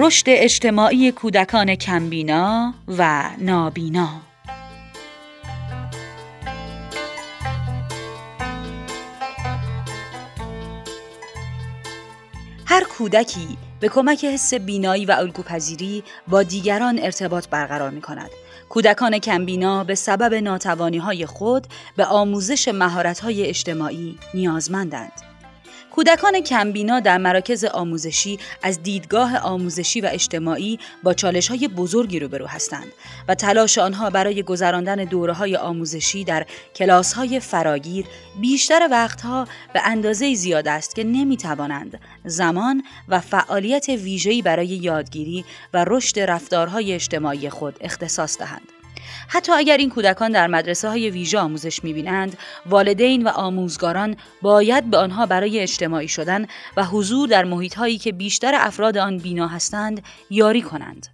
رشد اجتماعی کودکان کمبینا و نابینا هر کودکی به کمک حس بینایی و الگوپذیری با دیگران ارتباط برقرار می کند. کودکان کمبینا به سبب ناتوانی های خود به آموزش مهارت های اجتماعی نیازمندند. کودکان کمبینا در مراکز آموزشی از دیدگاه آموزشی و اجتماعی با چالش های بزرگی روبرو هستند و تلاش آنها برای گذراندن دوره های آموزشی در کلاس های فراگیر بیشتر وقتها به اندازه زیاد است که نمی توانند زمان و فعالیت ویژه‌ای برای یادگیری و رشد رفتارهای اجتماعی خود اختصاص دهند. حتی اگر این کودکان در مدرسه های ویژه آموزش می‌بینند والدین و آموزگاران باید به آنها برای اجتماعی شدن و حضور در محیط هایی که بیشتر افراد آن بینا هستند یاری کنند.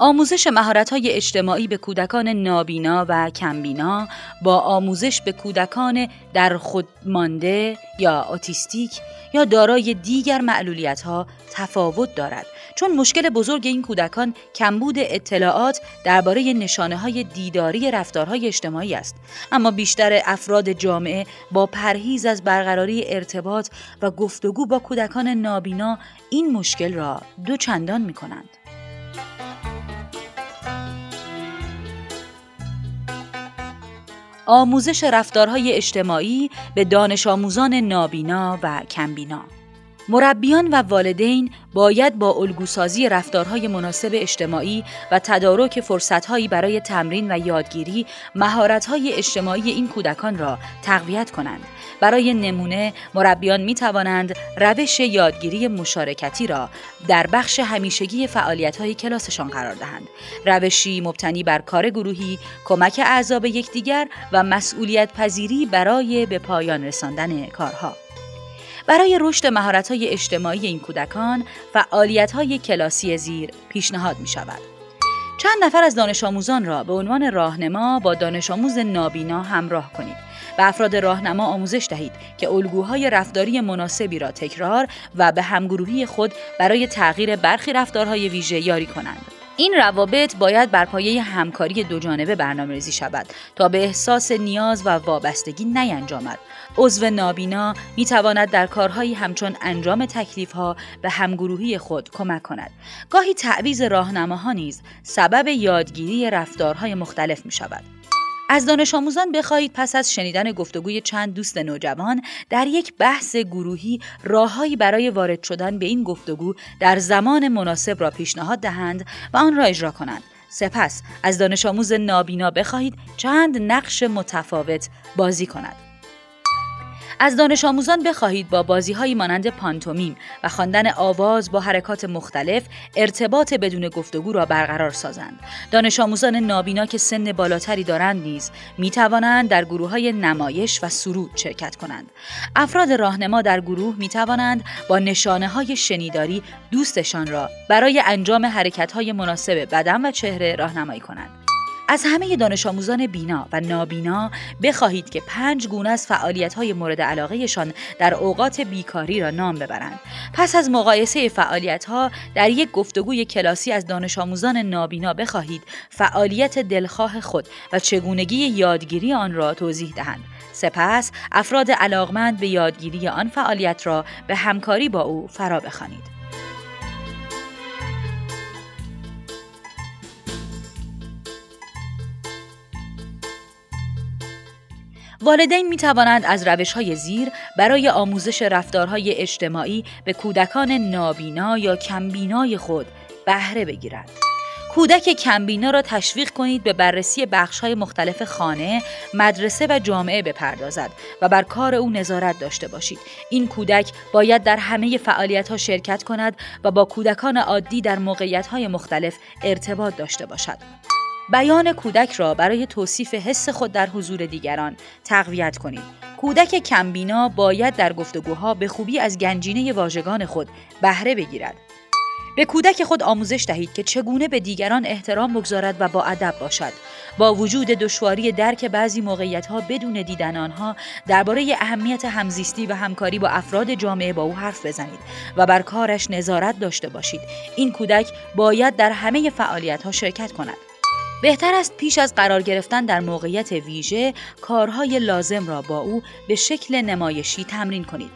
آموزش های اجتماعی به کودکان نابینا و کمبینا با آموزش به کودکان در خود مانده یا اوتیستیک یا دارای دیگر معلولیت ها تفاوت دارد چون مشکل بزرگ این کودکان کمبود اطلاعات درباره نشانه های دیداری رفتارهای اجتماعی است اما بیشتر افراد جامعه با پرهیز از برقراری ارتباط و گفتگو با کودکان نابینا این مشکل را دو چندان می کنند. آموزش رفتارهای اجتماعی به دانش آموزان نابینا و کمبینا. مربیان و والدین باید با الگوسازی رفتارهای مناسب اجتماعی و تدارک فرصتهایی برای تمرین و یادگیری مهارت‌های اجتماعی این کودکان را تقویت کنند. برای نمونه مربیان می توانند روش یادگیری مشارکتی را در بخش همیشگی فعالیت‌های کلاسشان قرار دهند. روشی مبتنی بر کار گروهی، کمک اعضا به یکدیگر و مسئولیت پذیری برای به پایان رساندن کارها. برای رشد مهارت‌های اجتماعی این کودکان فعالیت‌های کلاسی زیر پیشنهاد می شود. چند نفر از دانش آموزان را به عنوان راهنما با دانش آموز نابینا همراه کنید. به افراد راهنما آموزش دهید که الگوهای رفتاری مناسبی را تکرار و به همگروهی خود برای تغییر برخی رفتارهای ویژه یاری کنند. این روابط باید بر پایه همکاری دو جانبه برنامه ریزی شود تا به احساس نیاز و وابستگی نینجامد. عضو نابینا می تواند در کارهایی همچون انجام تکلیف ها به همگروهی خود کمک کند. گاهی تعویز راهنماها نیز سبب یادگیری رفتارهای مختلف می شود. از دانش آموزان بخواهید پس از شنیدن گفتگوی چند دوست نوجوان در یک بحث گروهی راههایی برای وارد شدن به این گفتگو در زمان مناسب را پیشنهاد دهند و آن را اجرا کنند. سپس از دانش آموز نابینا بخواهید چند نقش متفاوت بازی کند. از دانش آموزان بخواهید با بازی های مانند پانتومیم و خواندن آواز با حرکات مختلف ارتباط بدون گفتگو را برقرار سازند. دانش آموزان نابینا که سن بالاتری دارند نیز می توانند در گروه های نمایش و سرود شرکت کنند. افراد راهنما در گروه می توانند با نشانه های شنیداری دوستشان را برای انجام حرکت های مناسب بدن و چهره راهنمایی کنند. از همه دانش آموزان بینا و نابینا بخواهید که پنج گونه از فعالیت های مورد علاقهشان در اوقات بیکاری را نام ببرند. پس از مقایسه فعالیت ها در یک گفتگوی کلاسی از دانش آموزان نابینا بخواهید فعالیت دلخواه خود و چگونگی یادگیری آن را توضیح دهند. سپس افراد علاقمند به یادگیری آن فعالیت را به همکاری با او فرا بخوانید. والدین می توانند از روش های زیر برای آموزش رفتارهای اجتماعی به کودکان نابینا یا کمبینای خود بهره بگیرند. کودک کمبینا را تشویق کنید به بررسی بخش های مختلف خانه، مدرسه و جامعه بپردازد و بر کار او نظارت داشته باشید. این کودک باید در همه فعالیت ها شرکت کند و با کودکان عادی در موقعیت های مختلف ارتباط داشته باشد. بیان کودک را برای توصیف حس خود در حضور دیگران تقویت کنید. کودک کمبینا باید در گفتگوها به خوبی از گنجینه واژگان خود بهره بگیرد. به کودک خود آموزش دهید که چگونه به دیگران احترام بگذارد و با ادب باشد با وجود دشواری درک بعضی موقعیت ها بدون دیدن آنها درباره اهمیت همزیستی و همکاری با افراد جامعه با او حرف بزنید و بر کارش نظارت داشته باشید این کودک باید در همه فعالیت ها شرکت کند بهتر است پیش از قرار گرفتن در موقعیت ویژه کارهای لازم را با او به شکل نمایشی تمرین کنید.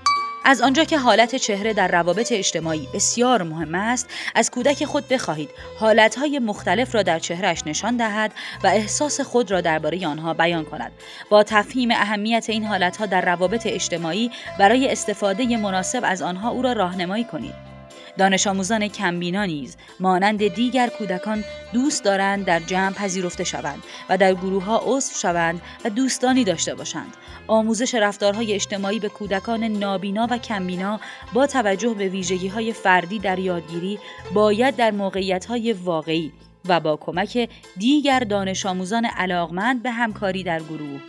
از آنجا که حالت چهره در روابط اجتماعی بسیار مهم است از کودک خود بخواهید حالتهای مختلف را در چهرهش نشان دهد و احساس خود را درباره آنها بیان کند. با تفهیم اهمیت این حالتها در روابط اجتماعی برای استفاده مناسب از آنها او را راهنمایی کنید. دانش آموزان کمبینا نیز مانند دیگر کودکان دوست دارند در جمع پذیرفته شوند و در گروه ها عضو شوند و دوستانی داشته باشند. آموزش رفتارهای اجتماعی به کودکان نابینا و کمبینا با توجه به ویژگی های فردی در یادگیری باید در موقعیت های واقعی و با کمک دیگر دانش آموزان علاقمند به همکاری در گروه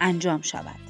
انجام شود.